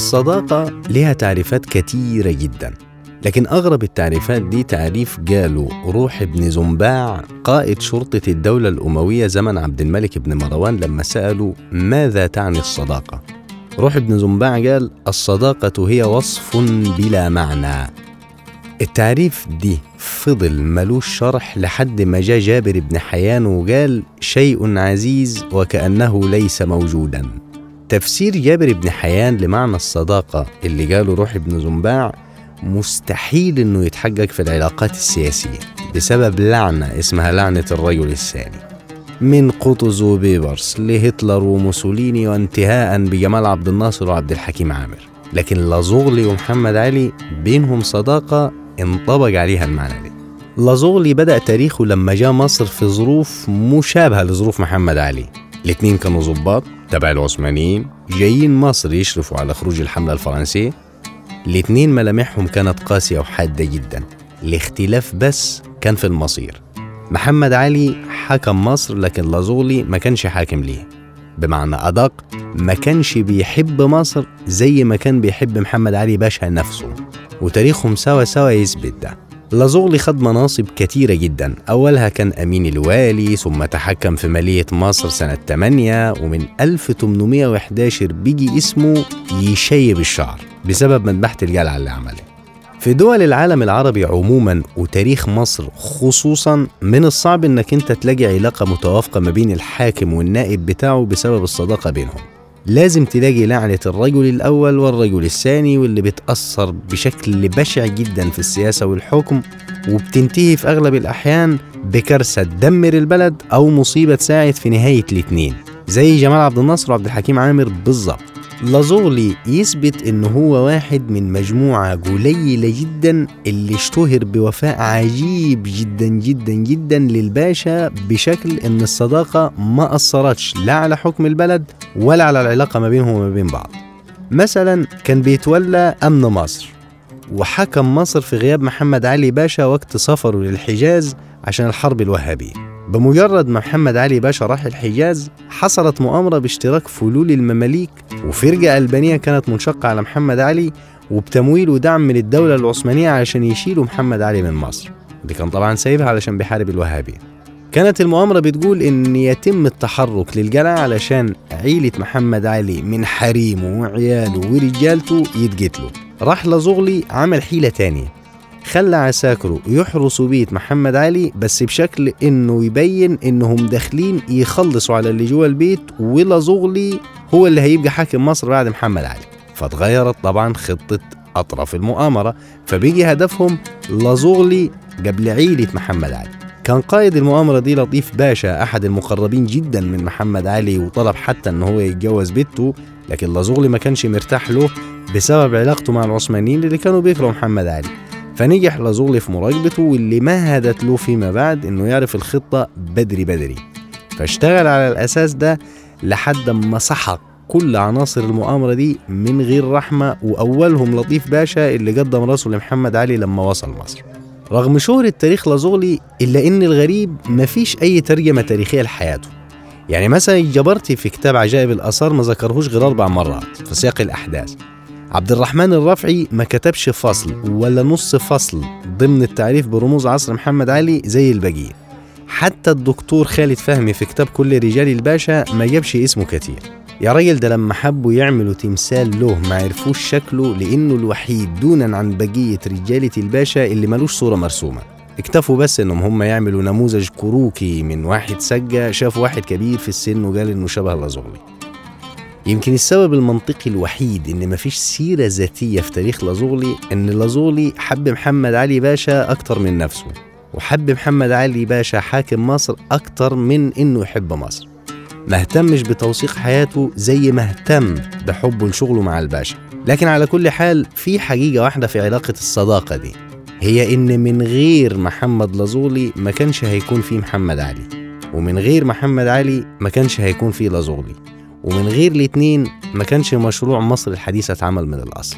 الصداقة لها تعريفات كتيرة جدا لكن أغرب التعريفات دي تعريف قاله روح بن زنباع قائد شرطة الدولة الأموية زمن عبد الملك بن مروان لما سألوا ماذا تعني الصداقة؟ روح بن زنباع قال الصداقة هي وصف بلا معنى التعريف دي فضل ملوش شرح لحد ما جاء جابر بن حيان وقال شيء عزيز وكأنه ليس موجودا تفسير جابر بن حيان لمعنى الصداقة اللي قاله روح بن زنباع مستحيل إنه يتحقق في العلاقات السياسية بسبب لعنة اسمها لعنة الرجل الثاني. من قطز وبيبرس لهتلر وموسوليني وانتهاء بجمال عبد الناصر وعبد الحكيم عامر. لكن لازوغلي ومحمد علي بينهم صداقة انطبق عليها المعنى دي. لازوغلي بدأ تاريخه لما جاء مصر في ظروف مشابهة لظروف محمد علي. الاتنين كانوا ضباط تبع العثمانيين جايين مصر يشرفوا على خروج الحملة الفرنسية. الاتنين ملامحهم كانت قاسية وحادة جدا. الاختلاف بس كان في المصير. محمد علي حكم مصر لكن لازوغلي ما كانش حاكم ليه. بمعنى أدق ما كانش بيحب مصر زي ما كان بيحب محمد علي باشا نفسه. وتاريخهم سوا سوا يثبت ده. لازوغلي خد مناصب كتيرة جدا. أولها كان أمين الوالي ثم تحكم في مالية مصر سنة 8 ومن 1811 بيجي اسمه يشيب الشعر بسبب مذبحة الجلعة اللي عملها. في دول العالم العربي عموما وتاريخ مصر خصوصا من الصعب إنك أنت تلاقي علاقة متوافقة ما بين الحاكم والنائب بتاعه بسبب الصداقة بينهم. لازم تلاقي لعنة الرجل الأول والرجل الثاني واللي بتأثر بشكل بشع جدا في السياسة والحكم وبتنتهي في أغلب الأحيان بكارثة تدمر البلد أو مصيبة تساعد في نهاية الاتنين زي جمال عبد الناصر وعبد الحكيم عامر بالظبط. لازوغلي يثبت ان هو واحد من مجموعة قليلة جدا اللي اشتهر بوفاء عجيب جدا جدا جدا للباشا بشكل إن الصداقة ما أثرتش لا على حكم البلد ولا على العلاقة ما بينهم وما بين بعض. مثلا كان بيتولى أمن مصر وحكم مصر في غياب محمد علي باشا وقت سفره للحجاز عشان الحرب الوهابية. بمجرد ما محمد علي باشا راح الحجاز حصلت مؤامرة باشتراك فلول المماليك. وفرقة ألبانية كانت منشقة على محمد علي وبتمويل ودعم من الدولة العثمانية علشان يشيلوا محمد علي من مصر. دي كان طبعا سايبها علشان بيحارب الوهابية كانت المؤامرة بتقول إن يتم التحرك للجلع علشان عيلة محمد علي من حريمه وعياله ورجالته يتقتلوا. راح لزغلي عمل حيلة تانية. خلى عساكره يحرسوا بيت محمد علي بس بشكل إنه يبين إنهم داخلين يخلصوا على اللي جوه البيت ولازغلي هو اللي هيبقى حاكم مصر بعد محمد علي. فتغيرت طبعا خطة أطراف المؤامرة فبيجي هدفهم لازغلي قبل عيلة محمد علي. كان قائد المؤامرة دي لطيف باشا أحد المقربين جدا من محمد علي وطلب حتى أن هو يتجوز بنته لكن لازغلي ما كانش مرتاح له بسبب علاقته مع العثمانيين اللي كانوا بيكرهوا محمد علي. فنجح لازوغلي في مراقبته واللي مهدت له فيما بعد إنه يعرف الخطة بدري بدري. فاشتغل على الأساس ده لحد ما سحق كل عناصر المؤامرة دي من غير رحمة وأولهم لطيف باشا اللي قدم راسه لمحمد علي لما وصل مصر. رغم شهرة تاريخ لازوغلي إلا إن الغريب مفيش أي ترجمة تاريخية لحياته. يعني مثلا الجبرتي في كتاب عجائب الآثار ما ذكرهوش غير أربع مرات في سياق الأحداث. عبد الرحمن الرافعي ما كتبش فصل ولا نص فصل ضمن التعريف برموز عصر محمد علي زي الباقيين حتى الدكتور خالد فهمي في كتاب كل رجال الباشا ما جابش اسمه كتير. يا راجل ده لما حبوا يعملوا تمثال له ما عرفوش شكله لأنه الوحيد دونا عن بقية رجالة الباشا اللي ملوش صورة مرسومة. اكتفوا بس إنهم هم يعملوا نموذج كروكي من واحد سجة شاف واحد كبير في السن وقال إنه شبه لازغلي. يمكن السبب المنطقي الوحيد إن مفيش سيرة ذاتية في تاريخ لازوغلي إن لازوغلي حب محمد علي باشا أكتر من نفسه وحب محمد علي باشا حاكم مصر أكتر من إنه يحب مصر. ما اهتمش بتوثيق حياته زي ما اهتم بحبه لشغله مع الباشا. لكن على كل حال في حقيقة واحدة في علاقة الصداقة دي هي إن من غير محمد لازولي ما كانش هيكون في محمد علي ومن غير محمد علي ما كانش هيكون في لازولي ومن غير الاتنين ما كانش مشروع مصر الحديثة اتعمل من الأصل.